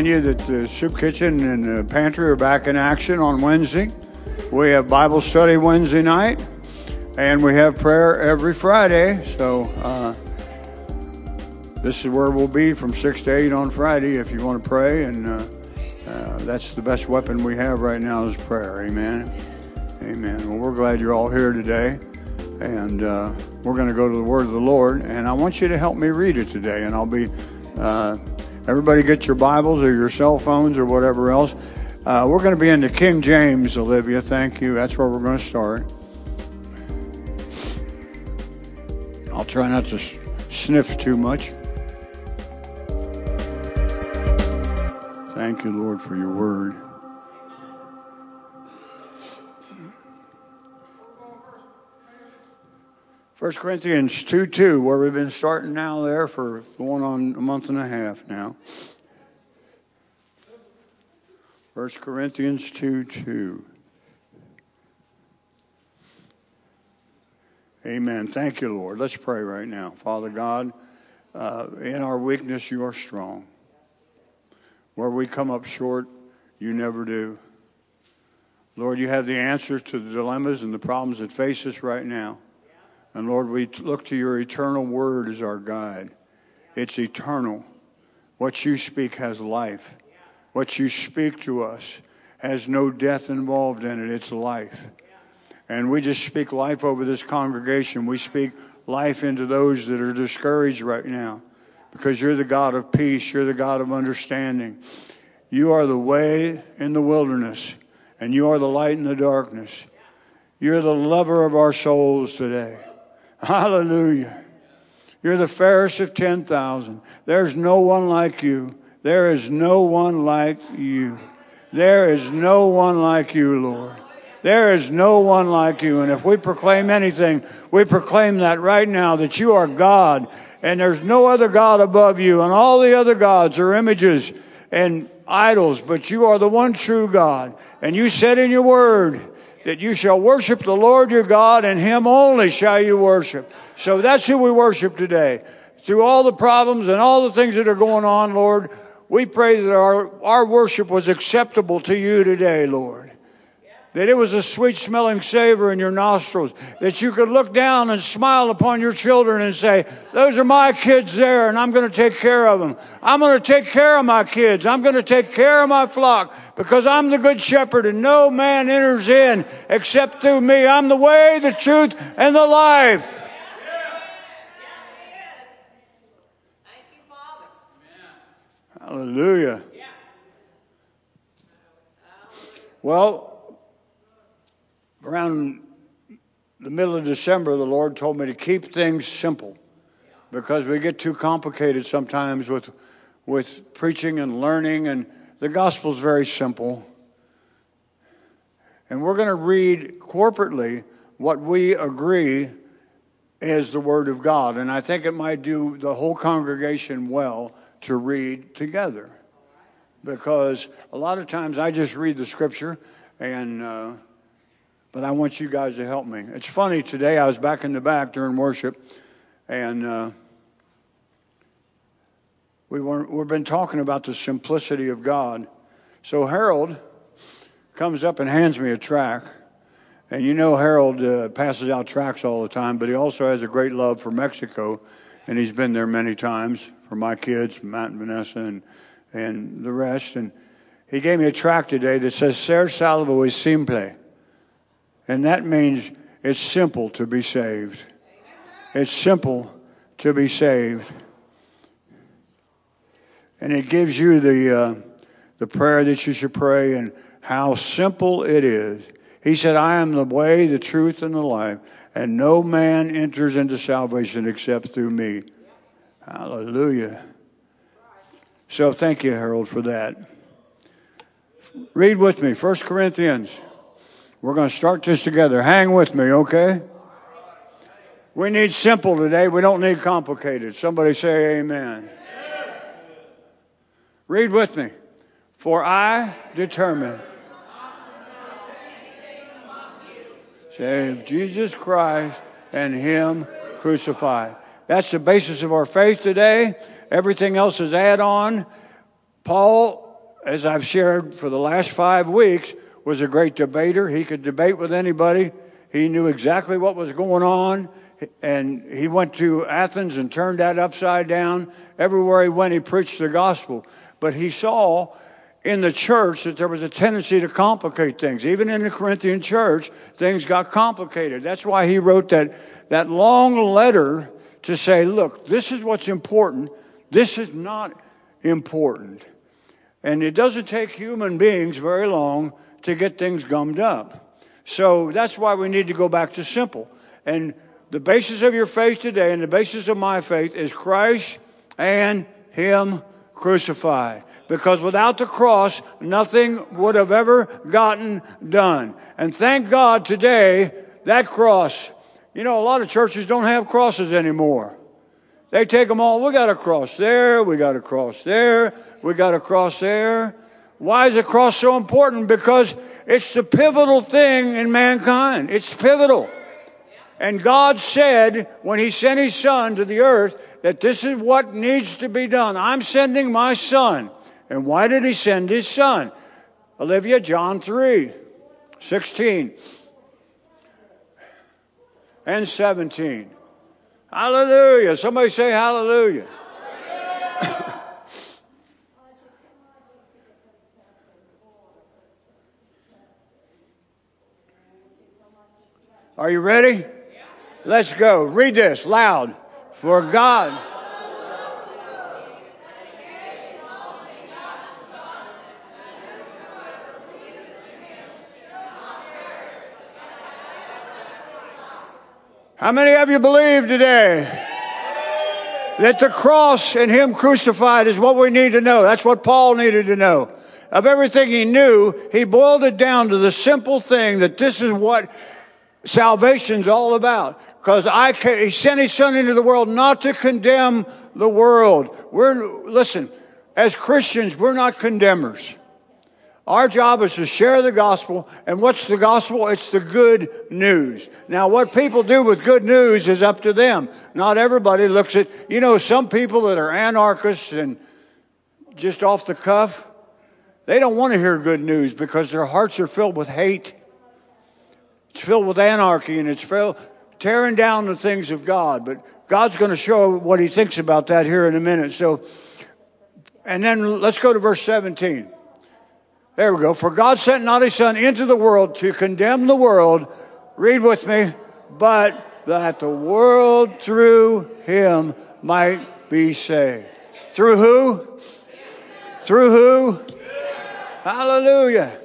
remind you that the soup kitchen and the pantry are back in action on Wednesday. We have Bible study Wednesday night, and we have prayer every Friday. So uh, this is where we'll be from six to eight on Friday if you want to pray, and uh, uh, that's the best weapon we have right now is prayer. Amen. Amen. Well, we're glad you're all here today, and uh, we're going to go to the Word of the Lord, and I want you to help me read it today, and I'll be. Everybody get your Bibles or your cell phones or whatever else. Uh, we're going to be in the King James, Olivia. Thank you. That's where we're going to start. I'll try not to sniff too much. Thank you, Lord, for your word. 1 Corinthians 2 2, where we've been starting now there for going on a month and a half now. 1 Corinthians 2 2. Amen. Thank you, Lord. Let's pray right now. Father God, uh, in our weakness, you are strong. Where we come up short, you never do. Lord, you have the answers to the dilemmas and the problems that face us right now. And Lord, we look to your eternal word as our guide. It's eternal. What you speak has life. What you speak to us has no death involved in it, it's life. And we just speak life over this congregation. We speak life into those that are discouraged right now because you're the God of peace, you're the God of understanding. You are the way in the wilderness, and you are the light in the darkness. You're the lover of our souls today. Hallelujah. You're the fairest of 10,000. There's no one like you. There is no one like you. There is no one like you, Lord. There is no one like you. And if we proclaim anything, we proclaim that right now that you are God and there's no other God above you. And all the other gods are images and idols, but you are the one true God. And you said in your word that you shall worship the Lord your God, and him only shall you worship. So that's who we worship today. Through all the problems and all the things that are going on, Lord, we pray that our, our worship was acceptable to you today, Lord that it was a sweet smelling savor in your nostrils, that you could look down and smile upon your children and say, Those are my kids there, and I'm going to take care of them. I'm going to take care of my kids. I'm going to take care of my flock because I'm the good shepherd, and no man enters in except through me. I'm the way, the truth, and the life. Hallelujah. Well, around the middle of December, the Lord told me to keep things simple because we get too complicated sometimes with, with preaching and learning, and the gospel is very simple. And we're going to read corporately what we agree is the Word of God. And I think it might do the whole congregation well to read together. Because a lot of times I just read the Scripture and. Uh, but I want you guys to help me. It's funny, today I was back in the back during worship, and uh, we were, we've been talking about the simplicity of God. So Harold comes up and hands me a track. And you know, Harold uh, passes out tracks all the time, but he also has a great love for Mexico, and he's been there many times for my kids, Matt and Vanessa, and, and the rest. And he gave me a track today that says, Ser salvo es simple. And that means it's simple to be saved. It's simple to be saved. And it gives you the, uh, the prayer that you should pray and how simple it is. He said, I am the way, the truth, and the life, and no man enters into salvation except through me. Hallelujah. So thank you, Harold, for that. Read with me, 1 Corinthians we're going to start this together. Hang with me, okay? We need simple today. We don't need complicated. Somebody say amen. amen. Read with me. For I determine save Jesus Christ and Him crucified. That's the basis of our faith today. Everything else is add on. Paul as I've shared for the last five weeks, was a great debater. He could debate with anybody. He knew exactly what was going on. And he went to Athens and turned that upside down. Everywhere he went, he preached the gospel. But he saw in the church that there was a tendency to complicate things. Even in the Corinthian church, things got complicated. That's why he wrote that, that long letter to say, look, this is what's important. This is not important. And it doesn't take human beings very long to get things gummed up. So that's why we need to go back to simple. And the basis of your faith today and the basis of my faith is Christ and Him crucified. Because without the cross, nothing would have ever gotten done. And thank God today, that cross, you know, a lot of churches don't have crosses anymore. They take them all. We got a cross there. We got a cross there. We got a cross there. Why is the cross so important? Because it's the pivotal thing in mankind. It's pivotal. And God said when He sent His Son to the earth that this is what needs to be done. I'm sending my Son. And why did He send His Son? Olivia, John 3 16 and 17. Hallelujah. Somebody say hallelujah. Are you ready? Let's go. Read this loud. For God. How many of you believe today that the cross and Him crucified is what we need to know? That's what Paul needed to know. Of everything he knew, he boiled it down to the simple thing that this is what salvation's all about. Because I, he sent his son into the world not to condemn the world. We're, listen, as Christians, we're not condemners. Our job is to share the gospel. And what's the gospel? It's the good news. Now, what people do with good news is up to them. Not everybody looks at, you know, some people that are anarchists and just off the cuff, they don't want to hear good news because their hearts are filled with hate. It's filled with anarchy and it's filled tearing down the things of God. But God's going to show what he thinks about that here in a minute. So, and then let's go to verse 17. There we go. For God sent not his son into the world to condemn the world. Read with me. But that the world through him might be saved. Through who? Through who? Hallelujah.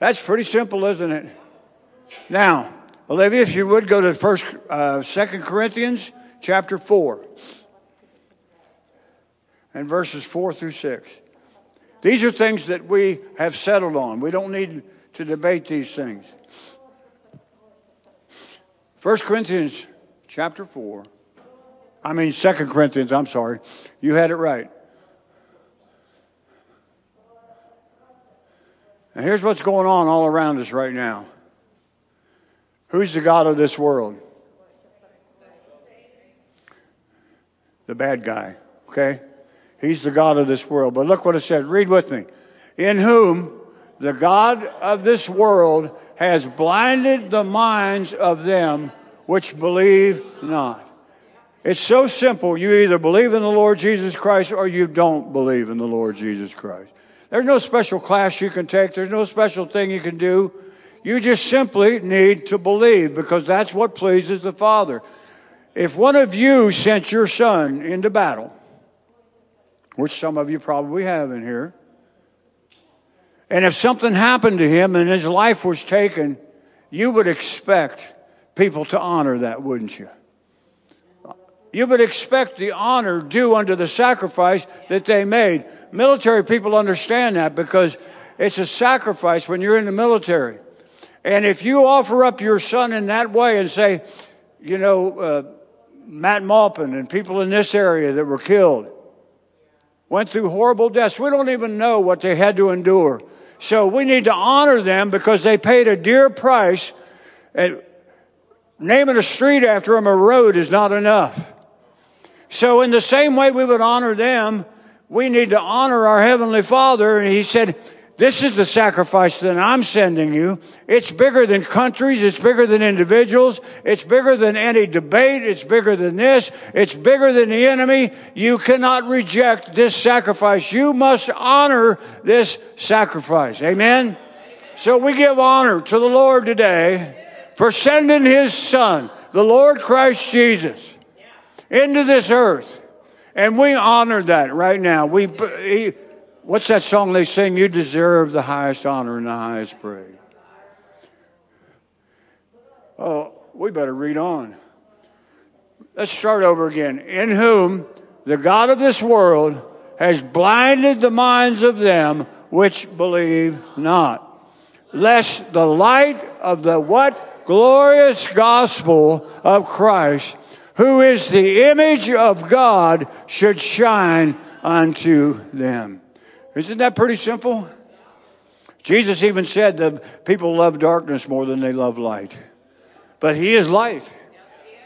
That's pretty simple, isn't it? Now, Olivia, if you would go to first, uh, Corinthians chapter four, and verses four through six. These are things that we have settled on. We don't need to debate these things. 1 Corinthians chapter 4. I mean, 2 Corinthians, I'm sorry. You had it right. And here's what's going on all around us right now. Who's the God of this world? The bad guy, okay? He's the God of this world. But look what it says. Read with me. In whom the God of this world has blinded the minds of them which believe not. It's so simple. You either believe in the Lord Jesus Christ or you don't believe in the Lord Jesus Christ. There's no special class you can take. There's no special thing you can do. You just simply need to believe because that's what pleases the Father. If one of you sent your son into battle, which some of you probably have in here. And if something happened to him and his life was taken, you would expect people to honor that, wouldn't you? You would expect the honor due unto the sacrifice that they made. Military people understand that because it's a sacrifice when you're in the military. And if you offer up your son in that way and say, you know, uh, Matt Maupin and people in this area that were killed, went through horrible deaths. We don't even know what they had to endure. So we need to honor them because they paid a dear price. And naming a street after them, a road, is not enough. So, in the same way we would honor them, We need to honor our Heavenly Father. And He said, this is the sacrifice that I'm sending you. It's bigger than countries. It's bigger than individuals. It's bigger than any debate. It's bigger than this. It's bigger than the enemy. You cannot reject this sacrifice. You must honor this sacrifice. Amen. So we give honor to the Lord today for sending his son, the Lord Christ Jesus, into this earth. And we honor that right now. We, he, What's that song they sing? You deserve the highest honor and the highest praise. Oh, we better read on. Let's start over again. In whom the God of this world has blinded the minds of them which believe not, lest the light of the what? Glorious gospel of Christ, who is the image of God, should shine unto them. Isn't that pretty simple? Jesus even said that people love darkness more than they love light. But He is light.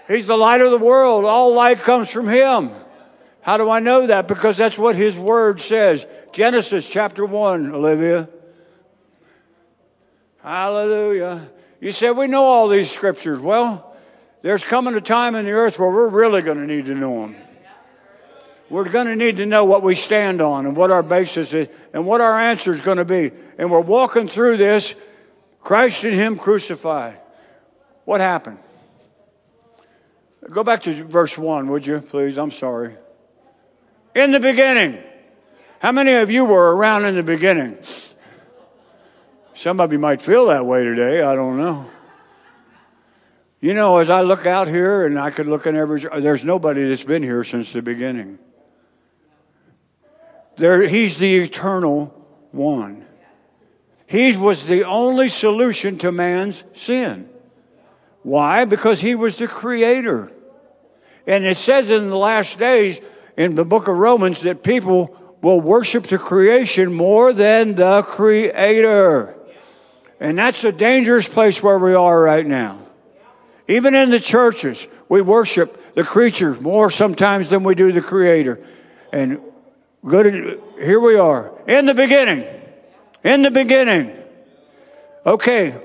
He's the light of the world. All light comes from Him. How do I know that? Because that's what His Word says. Genesis chapter 1, Olivia. Hallelujah. You said, we know all these scriptures. Well, there's coming a time in the earth where we're really going to need to know them. We're going to need to know what we stand on and what our basis is and what our answer is going to be. And we're walking through this Christ and Him crucified. What happened? Go back to verse 1, would you, please? I'm sorry. In the beginning. How many of you were around in the beginning? Some of you might feel that way today. I don't know. You know, as I look out here and I could look in every, there's nobody that's been here since the beginning. There, he's the eternal one. He was the only solution to man's sin. Why? Because he was the creator. And it says in the last days in the book of Romans that people will worship the creation more than the creator. And that's a dangerous place where we are right now. Even in the churches, we worship the creatures more sometimes than we do the creator. And Good. Here we are. In the beginning. In the beginning. Okay.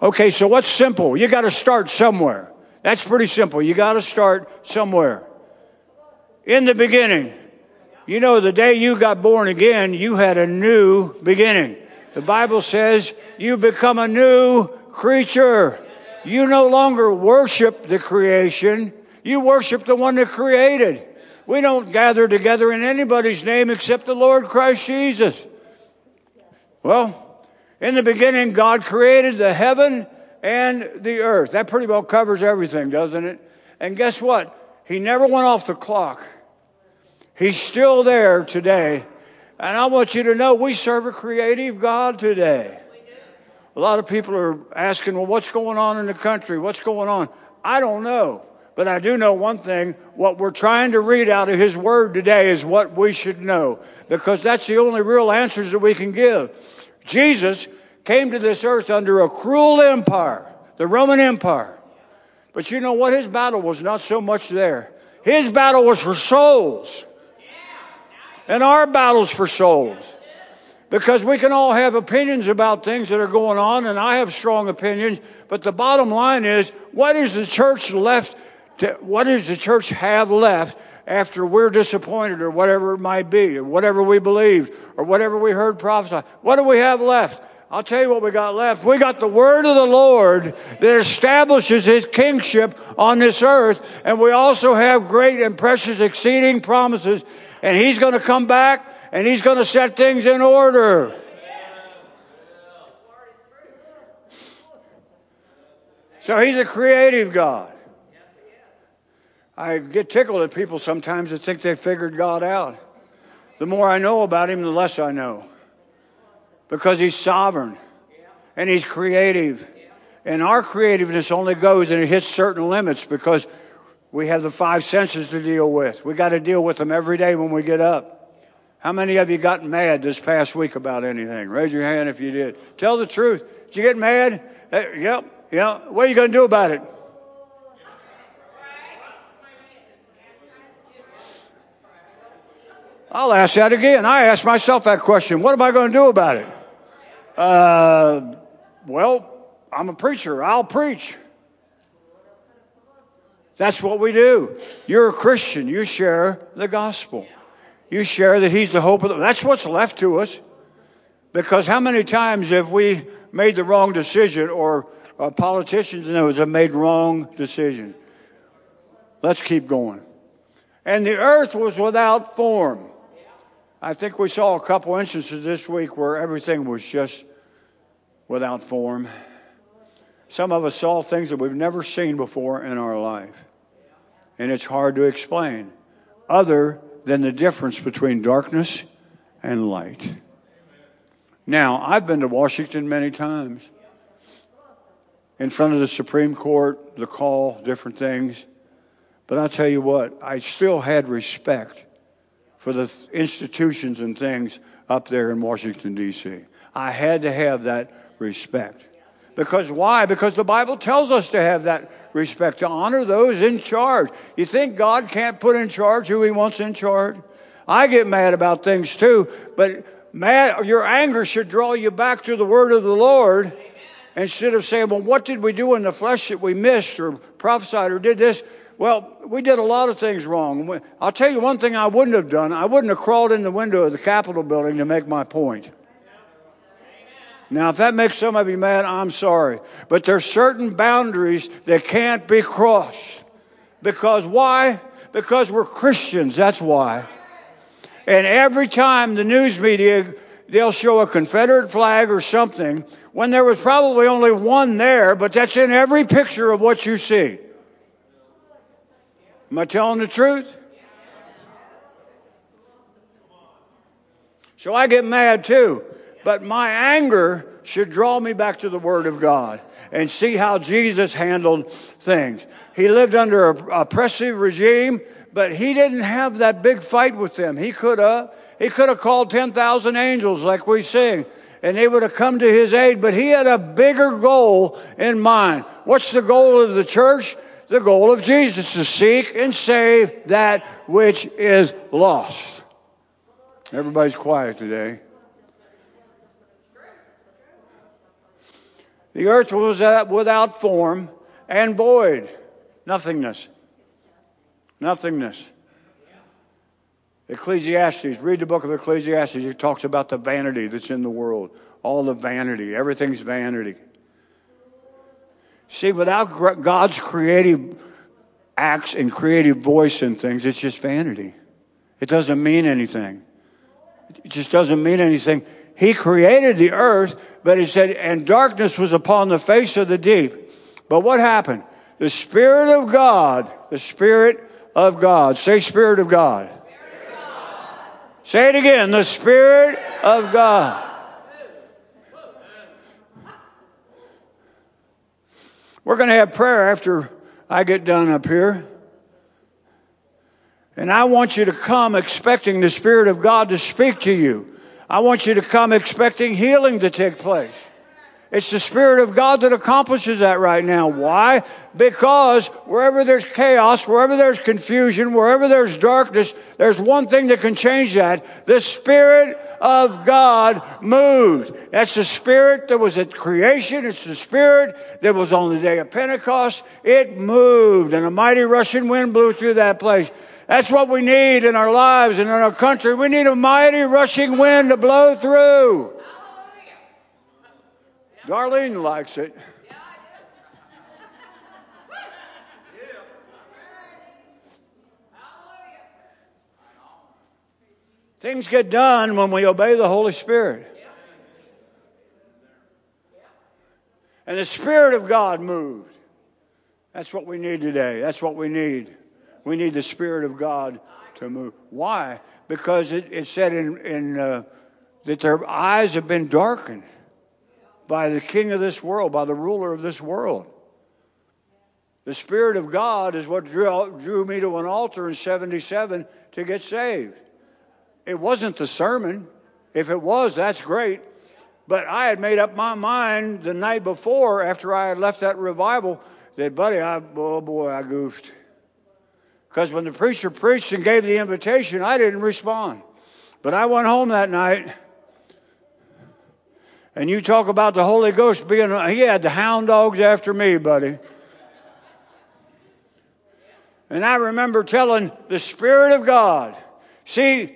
Okay, so what's simple? You got to start somewhere. That's pretty simple. You got to start somewhere. In the beginning. You know, the day you got born again, you had a new beginning. The Bible says you become a new creature. You no longer worship the creation, you worship the one that created. We don't gather together in anybody's name except the Lord Christ Jesus. Well, in the beginning, God created the heaven and the earth. That pretty well covers everything, doesn't it? And guess what? He never went off the clock. He's still there today. And I want you to know we serve a creative God today. A lot of people are asking, well, what's going on in the country? What's going on? I don't know. But I do know one thing what we're trying to read out of His Word today is what we should know, because that's the only real answers that we can give. Jesus came to this earth under a cruel empire, the Roman Empire. But you know what? His battle was not so much there. His battle was for souls. And our battle's for souls. Because we can all have opinions about things that are going on, and I have strong opinions, but the bottom line is what is the church left to, what does the church have left after we're disappointed or whatever it might be, or whatever we believed, or whatever we heard prophesied? What do we have left? I'll tell you what we got left. We got the word of the Lord that establishes his kingship on this earth. And we also have great and precious exceeding promises. And he's going to come back and he's going to set things in order. So he's a creative God. I get tickled at people sometimes that think they figured God out. The more I know about Him, the less I know. Because He's sovereign and He's creative. And our creativeness only goes and it hits certain limits because we have the five senses to deal with. We got to deal with them every day when we get up. How many of you got mad this past week about anything? Raise your hand if you did. Tell the truth. Did you get mad? Uh, yep, yep. What are you going to do about it? I'll ask that again. I ask myself that question. What am I going to do about it? Uh, well, I'm a preacher. I'll preach. That's what we do. You're a Christian. You share the gospel. You share that He's the hope of the. That's what's left to us. Because how many times have we made the wrong decision or uh, politicians and those have made wrong decisions? Let's keep going. And the earth was without form. I think we saw a couple instances this week where everything was just without form. Some of us saw things that we've never seen before in our life. And it's hard to explain, other than the difference between darkness and light. Now, I've been to Washington many times in front of the Supreme Court, the call, different things. But I'll tell you what, I still had respect for the institutions and things up there in Washington, D.C. I had to have that respect. Because why? Because the Bible tells us to have that respect, to honor those in charge. You think God can't put in charge who he wants in charge? I get mad about things too, but mad, your anger should draw you back to the word of the Lord instead of saying, well, what did we do in the flesh that we missed or prophesied or did this? Well, we did a lot of things wrong. I'll tell you one thing I wouldn't have done. I wouldn't have crawled in the window of the Capitol building to make my point. Now, if that makes some of you mad, I'm sorry. But there's certain boundaries that can't be crossed. Because why? Because we're Christians. That's why. And every time the news media, they'll show a Confederate flag or something when there was probably only one there, but that's in every picture of what you see. Am I telling the truth? So I get mad too. But my anger should draw me back to the Word of God and see how Jesus handled things. He lived under an oppressive regime, but he didn't have that big fight with them. He could have. He could have called 10,000 angels like we sing, and they would have come to his aid, but he had a bigger goal in mind. What's the goal of the church? the goal of Jesus to seek and save that which is lost. Everybody's quiet today. The earth was without form and void, nothingness. Nothingness. Ecclesiastes, read the book of Ecclesiastes. It talks about the vanity that's in the world. All the vanity. Everything's vanity. See, without God's creative acts and creative voice and things, it's just vanity. It doesn't mean anything. It just doesn't mean anything. He created the earth, but he said, and darkness was upon the face of the deep. But what happened? The Spirit of God, the Spirit of God. Say, Spirit of God. Spirit of God. Say it again, the Spirit of God. We're going to have prayer after I get done up here. And I want you to come expecting the Spirit of God to speak to you. I want you to come expecting healing to take place. It's the Spirit of God that accomplishes that right now. Why? Because wherever there's chaos, wherever there's confusion, wherever there's darkness, there's one thing that can change that. The Spirit of God moved. That's the Spirit that was at creation. It's the Spirit that was on the day of Pentecost. It moved and a mighty rushing wind blew through that place. That's what we need in our lives and in our country. We need a mighty rushing wind to blow through. Darlene likes it. Things get done when we obey the Holy Spirit. And the Spirit of God moved. That's what we need today. That's what we need. We need the Spirit of God to move. Why? Because it, it said in, in uh, that their eyes have been darkened by the king of this world, by the ruler of this world. The Spirit of God is what drew, drew me to an altar in 77 to get saved. It wasn't the sermon. If it was, that's great. But I had made up my mind the night before, after I had left that revival, that, buddy, I, oh boy, I goofed. Because when the preacher preached and gave the invitation, I didn't respond. But I went home that night, and you talk about the Holy Ghost being, he had the hound dogs after me, buddy. And I remember telling the Spirit of God, see,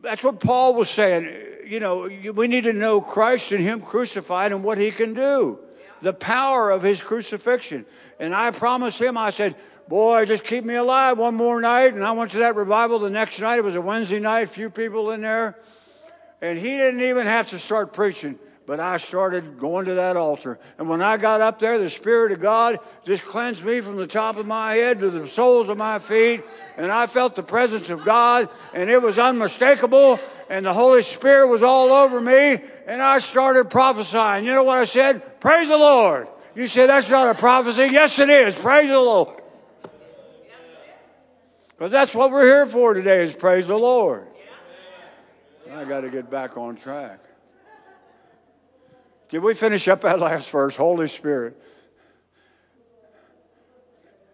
that's what Paul was saying. You know, we need to know Christ and Him crucified and what He can do, the power of His crucifixion. And I promised Him, I said, Boy, just keep me alive one more night. And I went to that revival the next night. It was a Wednesday night, few people in there. And he didn't even have to start preaching, but I started going to that altar. And when I got up there, the Spirit of God just cleansed me from the top of my head to the soles of my feet. And I felt the presence of God, and it was unmistakable. And the Holy Spirit was all over me. And I started prophesying. You know what I said? Praise the Lord. You say that's not a prophecy. Yes, it is. Praise the Lord. Because that's what we're here for today is praise the Lord. I got to get back on track. Did we finish up that last verse? Holy Spirit.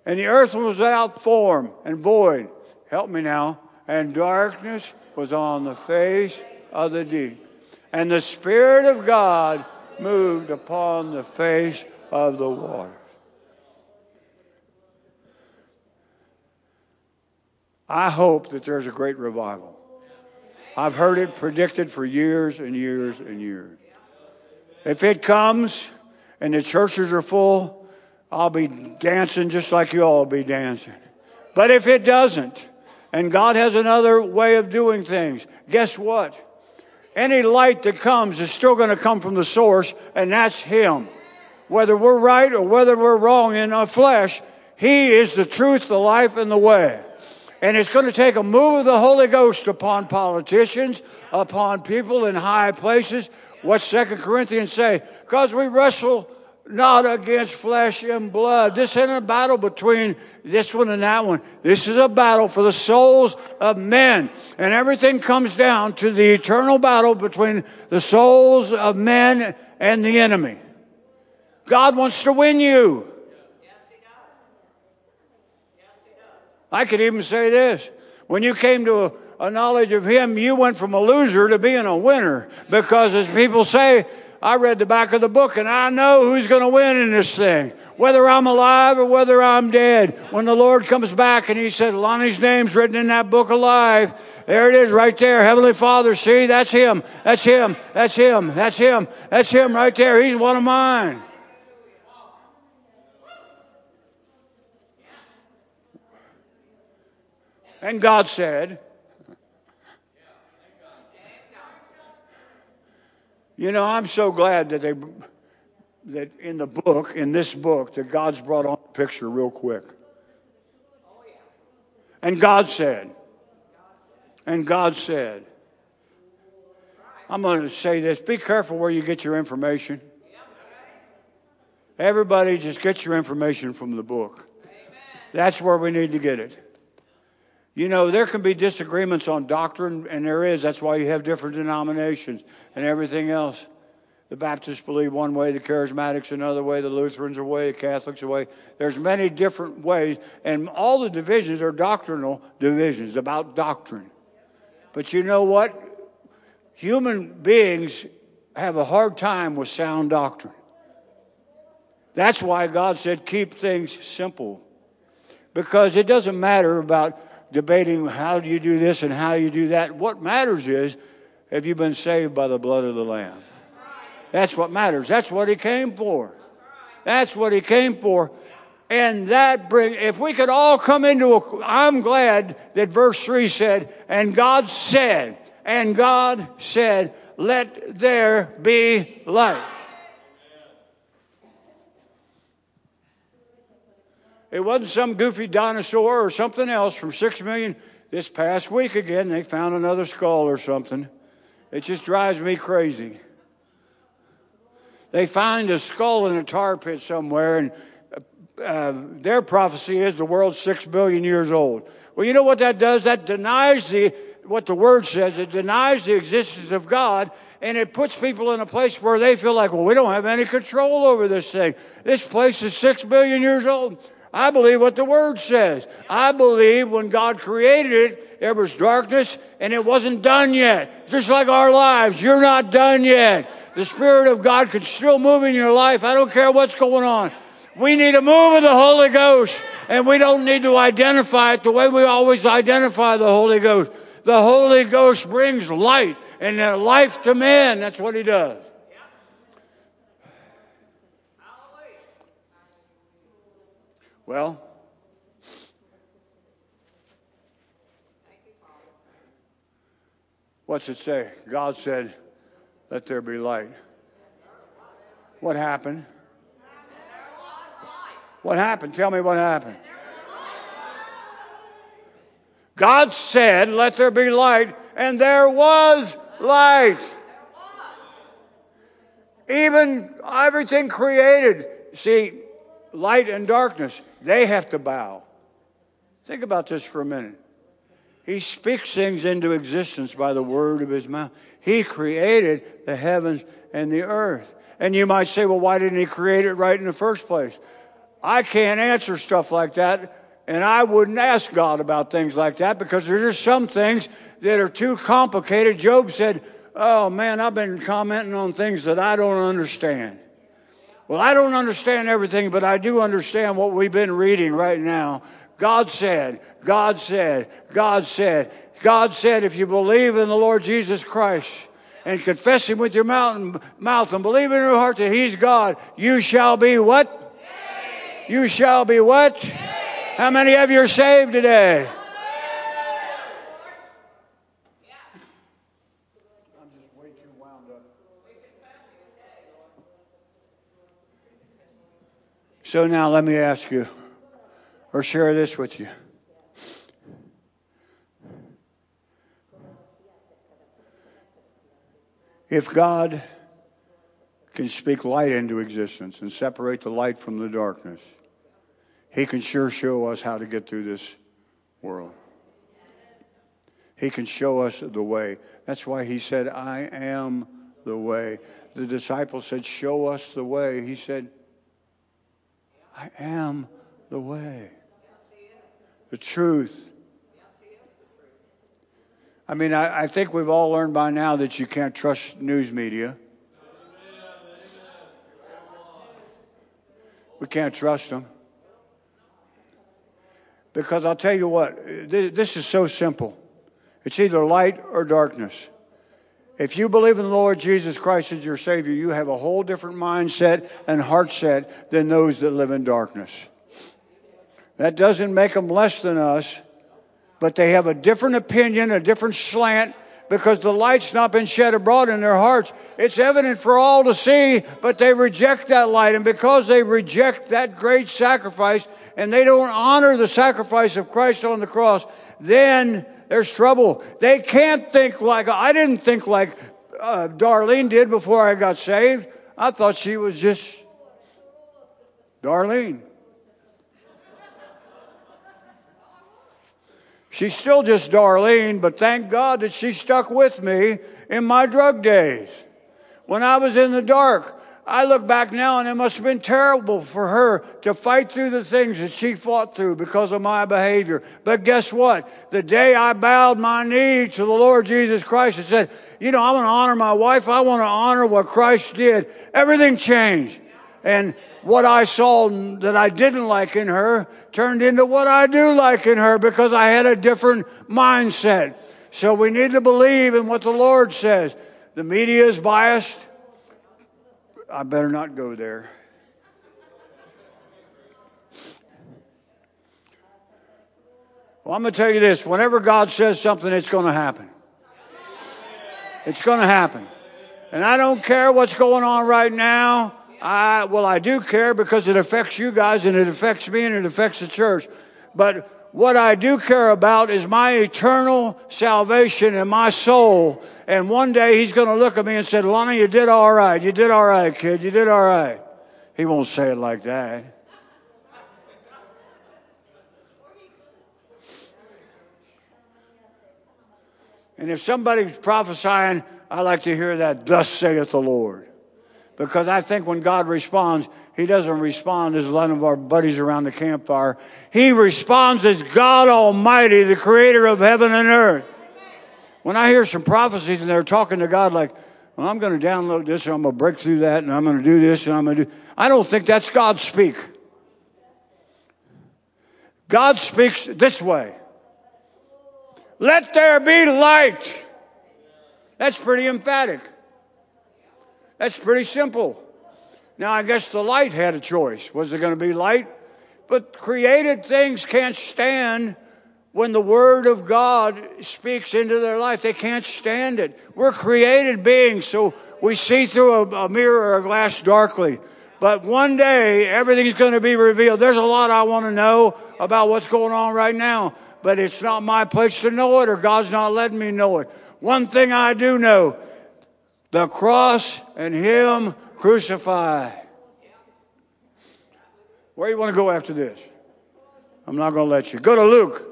And the earth was without form and void. Help me now. And darkness was on the face of the deep. And the Spirit of God moved upon the face of the water. I hope that there's a great revival. I've heard it predicted for years and years and years. If it comes and the churches are full, I'll be dancing just like you all be dancing. But if it doesn't, and God has another way of doing things, guess what? Any light that comes is still going to come from the source, and that's Him. Whether we're right or whether we're wrong in our flesh, He is the truth, the life, and the way. And it's going to take a move of the Holy Ghost upon politicians, upon people in high places. What Second Corinthians say? Because we wrestle not against flesh and blood. This isn't a battle between this one and that one. This is a battle for the souls of men. And everything comes down to the eternal battle between the souls of men and the enemy. God wants to win you. I could even say this. When you came to a, a knowledge of Him, you went from a loser to being a winner. Because as people say, I read the back of the book and I know who's going to win in this thing. Whether I'm alive or whether I'm dead. When the Lord comes back and He said, Lonnie's name's written in that book alive. There it is right there. Heavenly Father, see, that's Him. That's Him. That's Him. That's Him. That's Him right there. He's one of mine. And God said, You know, I'm so glad that they that in the book, in this book, that God's brought on the picture real quick. And God said, and God said, I'm going to say this be careful where you get your information. Everybody just get your information from the book. That's where we need to get it. You know, there can be disagreements on doctrine, and there is. That's why you have different denominations and everything else. The Baptists believe one way, the Charismatics another way, the Lutherans a way, the Catholics a way. There's many different ways, and all the divisions are doctrinal divisions about doctrine. But you know what? Human beings have a hard time with sound doctrine. That's why God said, keep things simple. Because it doesn't matter about debating how do you do this and how you do that. What matters is have you been saved by the blood of the Lamb? That's what matters. That's what he came for. That's what he came for. And that bring if we could all come into a I'm glad that verse 3 said, and God said, and God said, let there be light. It wasn't some goofy dinosaur or something else from six million. This past week again, they found another skull or something. It just drives me crazy. They find a skull in a tar pit somewhere, and uh, their prophecy is the world's six billion years old. Well, you know what that does? That denies the what the word says. It denies the existence of God, and it puts people in a place where they feel like, well, we don't have any control over this thing. This place is six billion years old. I believe what the Word says. I believe when God created it, there was darkness and it wasn't done yet. Just like our lives, you're not done yet. The Spirit of God could still move in your life. I don't care what's going on. We need a move of the Holy Ghost, and we don't need to identify it the way we always identify the Holy Ghost. The Holy Ghost brings light and life to man. That's what He does. Well, what's it say? God said, Let there be light. What happened? What happened? Tell me what happened. God said, Let there be light, and there was light. Even everything created. See, light and darkness, they have to bow. Think about this for a minute. He speaks things into existence by the word of his mouth. He created the heavens and the earth. And you might say, well, why didn't he create it right in the first place? I can't answer stuff like that. And I wouldn't ask God about things like that because there's just some things that are too complicated. Job said, Oh man, I've been commenting on things that I don't understand. Well, I don't understand everything, but I do understand what we've been reading right now. God said, God said, God said, God said, if you believe in the Lord Jesus Christ and confess Him with your mouth and believe in your heart that He's God, you shall be what? You shall be what? How many of you are saved today? So now let me ask you, or share this with you. If God can speak light into existence and separate the light from the darkness, He can sure show us how to get through this world. He can show us the way. That's why He said, I am the way. The disciples said, Show us the way. He said, I am the way, the truth. I mean, I, I, think we've all learned by now that you can't trust news media. We can't trust them. Because I'll tell you what, this is so simple. It's either light or darkness. If you believe in the Lord Jesus Christ as your Savior, you have a whole different mindset and heart set than those that live in darkness. That doesn't make them less than us, but they have a different opinion, a different slant, because the light's not been shed abroad in their hearts. It's evident for all to see, but they reject that light. And because they reject that great sacrifice and they don't honor the sacrifice of Christ on the cross, then there's trouble. They can't think like, I didn't think like uh, Darlene did before I got saved. I thought she was just Darlene. She's still just Darlene, but thank God that she stuck with me in my drug days. When I was in the dark, I look back now and it must have been terrible for her to fight through the things that she fought through because of my behavior. But guess what? The day I bowed my knee to the Lord Jesus Christ and said, you know, I want to honor my wife. I want to honor what Christ did. Everything changed. And what I saw that I didn't like in her turned into what I do like in her because I had a different mindset. So we need to believe in what the Lord says. The media is biased. I better not go there. Well, I'm going to tell you this whenever God says something, it's going to happen. It's going to happen. And I don't care what's going on right now. I, well, I do care because it affects you guys and it affects me and it affects the church. But what I do care about is my eternal salvation and my soul and one day he's going to look at me and say, Lonnie, you did all right. You did all right, kid. You did all right. He won't say it like that. And if somebody's prophesying, I like to hear that, thus saith the Lord. Because I think when God responds, He doesn't respond as one of our buddies around the campfire. He responds as God Almighty, the creator of heaven and earth. When I hear some prophecies and they're talking to God like, well, I'm going to download this, and I'm going to break through that, and I'm going to do this, and I'm going to do. I don't think that's God speak. God speaks this way Let there be light. That's pretty emphatic. That's pretty simple. Now, I guess the light had a choice. Was it going to be light? But created things can't stand when the Word of God speaks into their life. They can't stand it. We're created beings, so we see through a, a mirror or a glass darkly. But one day, everything's going to be revealed. There's a lot I want to know about what's going on right now, but it's not my place to know it, or God's not letting me know it. One thing I do know the cross and Him crucified. Where you want to go after this? I'm not going to let you. Go to Luke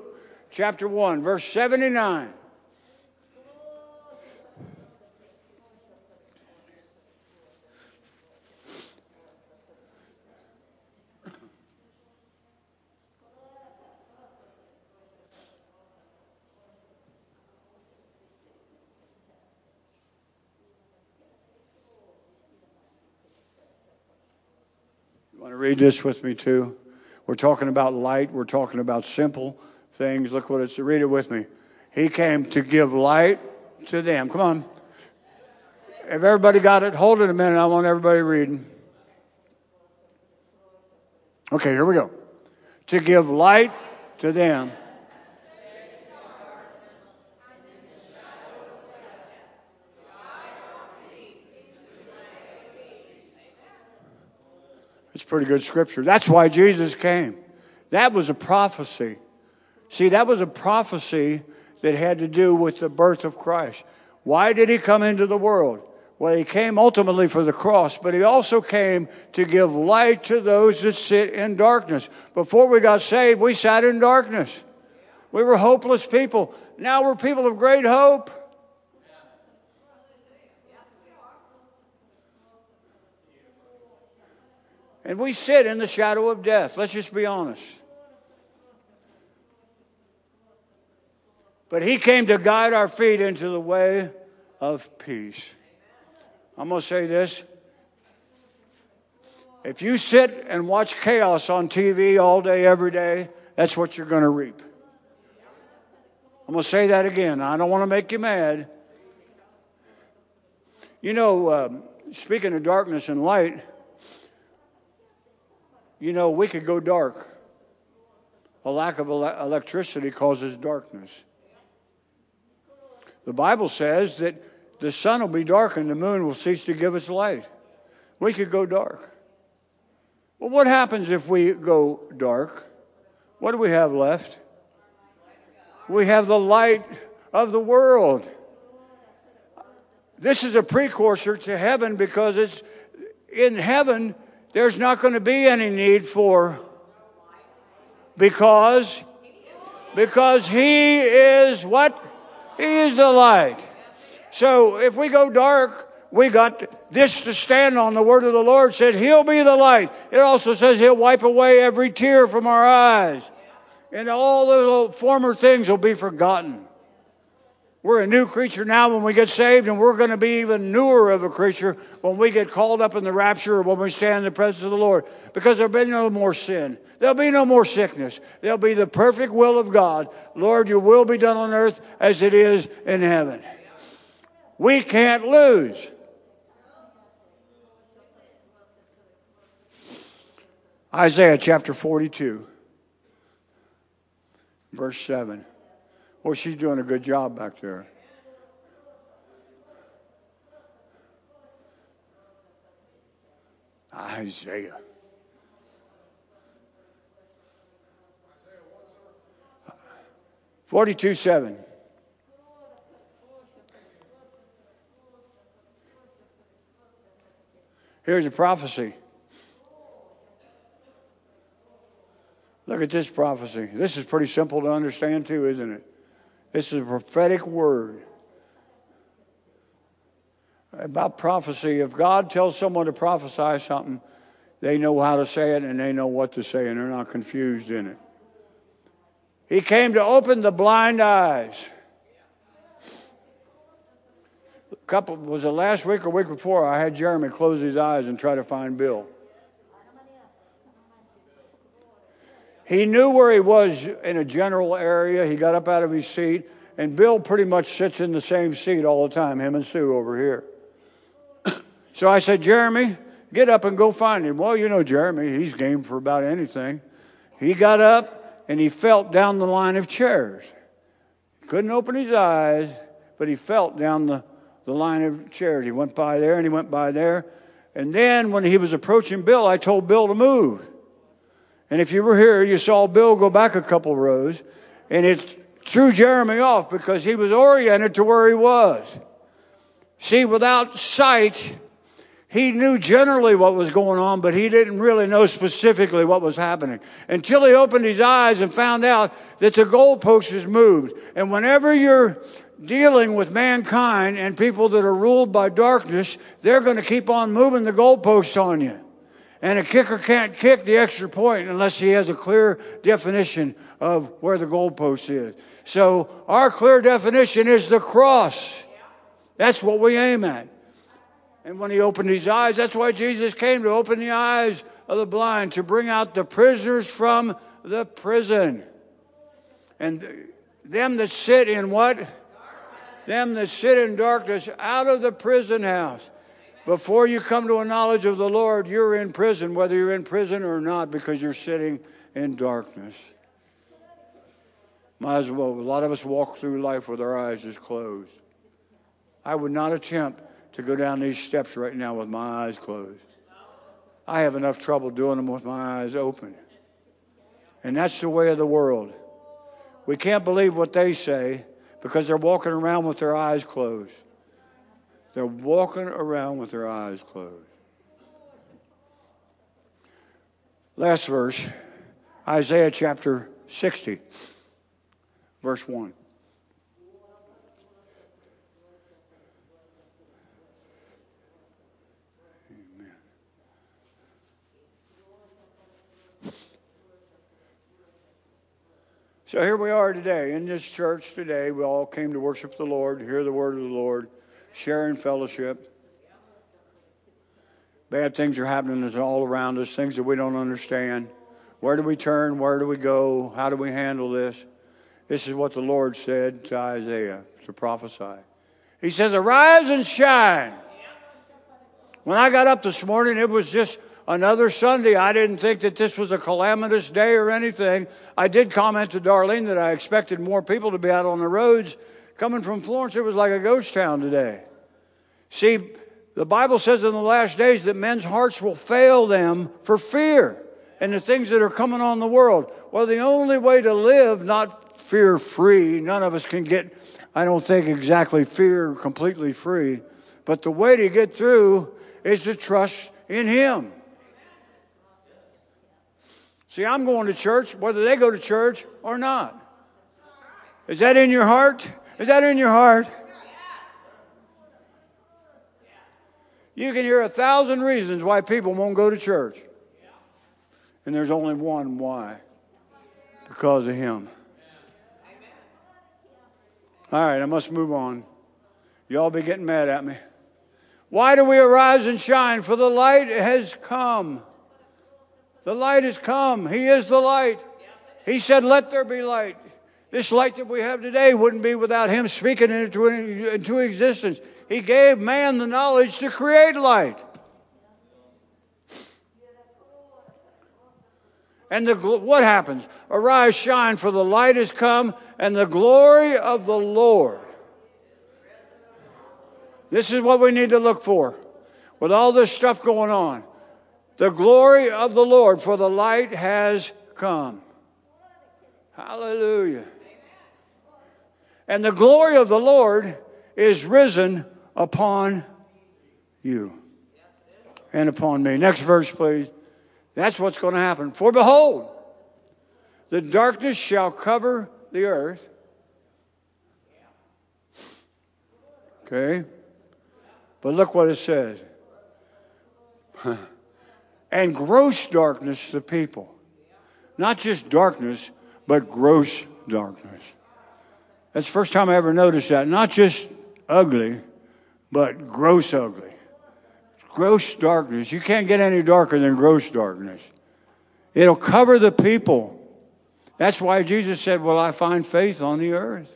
chapter 1, verse 79. Read this with me too? We're talking about light. We're talking about simple things. Look what it's. Read it with me. He came to give light to them. Come on. If everybody got it, hold it a minute. I want everybody reading. Okay, here we go. To give light to them pretty good scripture. That's why Jesus came. That was a prophecy. See, that was a prophecy that had to do with the birth of Christ. Why did he come into the world? Well, he came ultimately for the cross, but he also came to give light to those that sit in darkness. Before we got saved, we sat in darkness. We were hopeless people. Now we're people of great hope. And we sit in the shadow of death. Let's just be honest. But he came to guide our feet into the way of peace. I'm going to say this. If you sit and watch chaos on TV all day, every day, that's what you're going to reap. I'm going to say that again. I don't want to make you mad. You know, um, speaking of darkness and light, you know, we could go dark. A lack of electricity causes darkness. The Bible says that the sun will be dark and the moon will cease to give us light. We could go dark. Well, what happens if we go dark? What do we have left? We have the light of the world. This is a precursor to heaven because it's in heaven there's not going to be any need for because because he is what? He is the light. So if we go dark we got this to stand on. The word of the lord said he'll be the light. It also says he'll wipe away every tear from our eyes and all the former things will be forgotten we're a new creature now when we get saved, and we're going to be even newer of a creature when we get called up in the rapture or when we stand in the presence of the Lord. Because there'll be no more sin. There'll be no more sickness. There'll be the perfect will of God. Lord, your will be done on earth as it is in heaven. We can't lose. Isaiah chapter 42, verse 7. Well, she's doing a good job back there. Isaiah. Forty-two seven. Here's a prophecy. Look at this prophecy. This is pretty simple to understand, too, isn't it? This is a prophetic word. about prophecy. If God tells someone to prophesy something, they know how to say it and they know what to say, and they're not confused in it. He came to open the blind eyes. A couple was it last week or week before? I had Jeremy close his eyes and try to find Bill. He knew where he was in a general area. He got up out of his seat, and Bill pretty much sits in the same seat all the time, him and Sue over here. so I said, Jeremy, get up and go find him. Well, you know Jeremy, he's game for about anything. He got up and he felt down the line of chairs. Couldn't open his eyes, but he felt down the, the line of chairs. He went by there and he went by there. And then when he was approaching Bill, I told Bill to move. And if you were here, you saw Bill go back a couple rows, and it threw Jeremy off because he was oriented to where he was. See, without sight, he knew generally what was going on, but he didn't really know specifically what was happening until he opened his eyes and found out that the goalpost was moved. And whenever you're dealing with mankind and people that are ruled by darkness, they're going to keep on moving the goalposts on you. And a kicker can't kick the extra point unless he has a clear definition of where the goalpost is. So our clear definition is the cross. That's what we aim at. And when he opened his eyes, that's why Jesus came to open the eyes of the blind, to bring out the prisoners from the prison. And them that sit in what? Them that sit in darkness out of the prison house. Before you come to a knowledge of the Lord, you're in prison, whether you're in prison or not, because you're sitting in darkness. Might as well, a lot of us walk through life with our eyes just closed. I would not attempt to go down these steps right now with my eyes closed. I have enough trouble doing them with my eyes open. And that's the way of the world. We can't believe what they say because they're walking around with their eyes closed. They're walking around with their eyes closed. Last verse, Isaiah chapter 60, verse 1. So here we are today in this church today. We all came to worship the Lord, hear the word of the Lord sharing fellowship. Bad things are happening all around us, things that we don't understand. Where do we turn? Where do we go? How do we handle this? This is what the Lord said to Isaiah to prophesy. He says, Arise and shine. When I got up this morning, it was just another Sunday. I didn't think that this was a calamitous day or anything. I did comment to Darlene that I expected more people to be out on the roads Coming from Florence, it was like a ghost town today. See, the Bible says in the last days that men's hearts will fail them for fear and the things that are coming on the world. Well, the only way to live, not fear free, none of us can get, I don't think, exactly fear completely free, but the way to get through is to trust in Him. See, I'm going to church whether they go to church or not. Is that in your heart? Is that in your heart? You can hear a thousand reasons why people won't go to church. And there's only one why because of Him. All right, I must move on. Y'all be getting mad at me. Why do we arise and shine? For the light has come. The light has come. He is the light. He said, Let there be light. This light that we have today wouldn't be without Him speaking into, into existence. He gave man the knowledge to create light. And the, what happens? Arise, shine, for the light has come, and the glory of the Lord. This is what we need to look for with all this stuff going on. The glory of the Lord, for the light has come. Hallelujah. And the glory of the Lord is risen upon you and upon me. Next verse, please. That's what's going to happen. For behold, the darkness shall cover the earth. Okay? But look what it says. and gross darkness the people. Not just darkness, but gross darkness. That's the first time I ever noticed that. Not just ugly, but gross ugly. Gross darkness. You can't get any darker than gross darkness. It'll cover the people. That's why Jesus said, Will I find faith on the earth?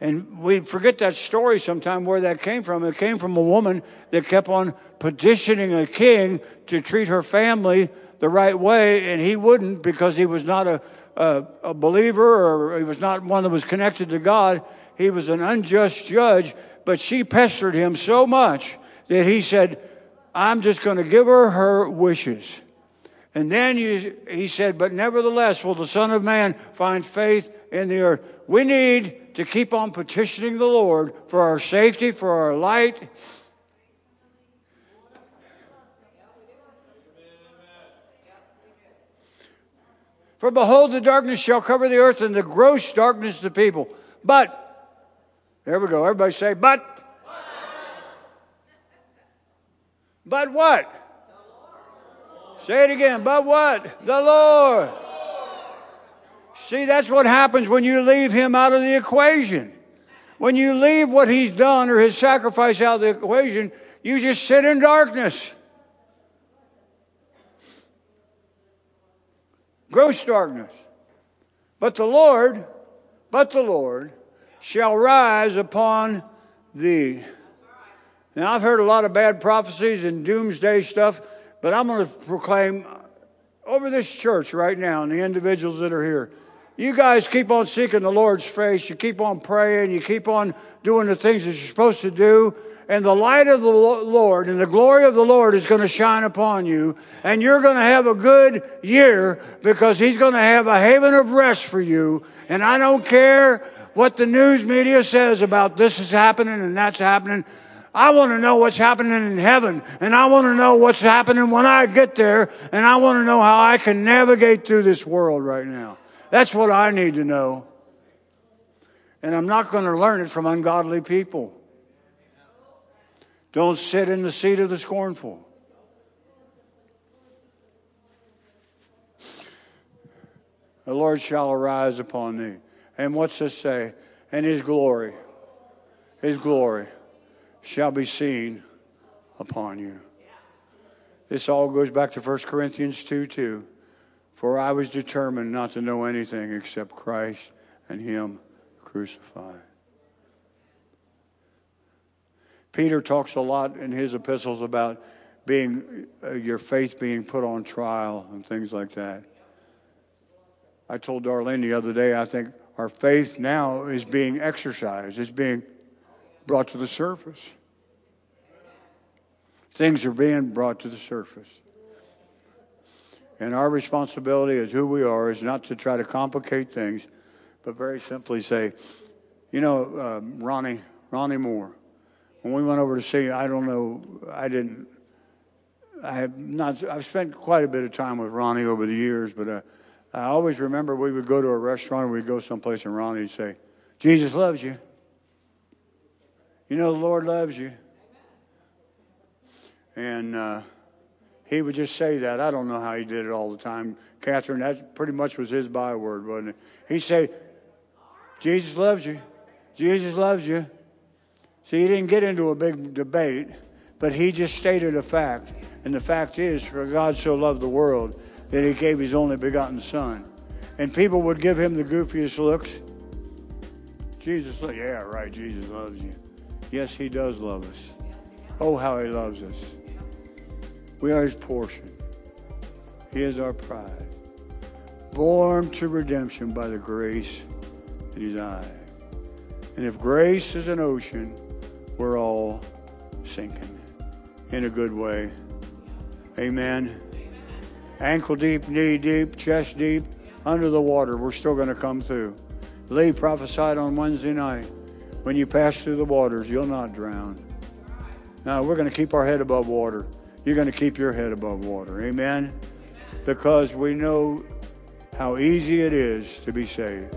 And we forget that story sometime where that came from. It came from a woman that kept on petitioning a king to treat her family the right way, and he wouldn't because he was not a, a, a believer or he was not one that was connected to God. He was an unjust judge, but she pestered him so much that he said, I'm just going to give her her wishes. And then you, he said, But nevertheless, will the Son of Man find faith in the earth? We need to keep on petitioning the Lord for our safety, for our light. For behold, the darkness shall cover the earth, and the gross darkness the people. But, there we go. Everybody say, but. But what? Say it again. But what? The Lord. See, that's what happens when you leave him out of the equation. When you leave what he's done or his sacrifice out of the equation, you just sit in darkness. Gross darkness. But the Lord, but the Lord shall rise upon thee. Now, I've heard a lot of bad prophecies and doomsday stuff, but I'm going to proclaim over this church right now and the individuals that are here you guys keep on seeking the Lord's face. You keep on praying. You keep on doing the things that you're supposed to do. And the light of the Lord and the glory of the Lord is going to shine upon you. And you're going to have a good year because He's going to have a haven of rest for you. And I don't care what the news media says about this is happening and that's happening. I want to know what's happening in heaven, and I want to know what's happening when I get there, and I want to know how I can navigate through this world right now. That's what I need to know. And I'm not going to learn it from ungodly people. Don't sit in the seat of the scornful. The Lord shall arise upon thee. And what's this say? And his glory, his glory shall be seen upon you. This all goes back to 1 Corinthians 2 2. For I was determined not to know anything except Christ and Him crucified. Peter talks a lot in his epistles about being uh, your faith being put on trial and things like that. I told Darlene the other day, I think our faith now is being exercised, it's being brought to the surface. Things are being brought to the surface. And our responsibility as who we are is not to try to complicate things, but very simply say, you know, uh, Ronnie, Ronnie Moore, when we went over to see, I don't know, I didn't, I have not, I've spent quite a bit of time with Ronnie over the years, but uh, I always remember we would go to a restaurant we'd go someplace and Ronnie would say, Jesus loves you. You know, the Lord loves you. And, uh, he would just say that. I don't know how he did it all the time. Catherine, that pretty much was his byword, wasn't it? He'd say, Jesus loves you. Jesus loves you. See, he didn't get into a big debate, but he just stated a fact. And the fact is, for God so loved the world that he gave his only begotten Son. And people would give him the goofiest looks. Jesus, yeah, right, Jesus loves you. Yes, he does love us. Oh, how he loves us. We are his portion. He is our pride. Born to redemption by the grace in his eye. And if grace is an ocean, we're all sinking in a good way. Amen. Ankle deep, knee deep, chest deep, under the water, we're still going to come through. Lee prophesied on Wednesday night when you pass through the waters, you'll not drown. Now, we're going to keep our head above water you're going to keep your head above water. Amen? Because we know how easy it is to be saved.